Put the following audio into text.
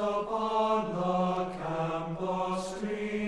upon the campus tree.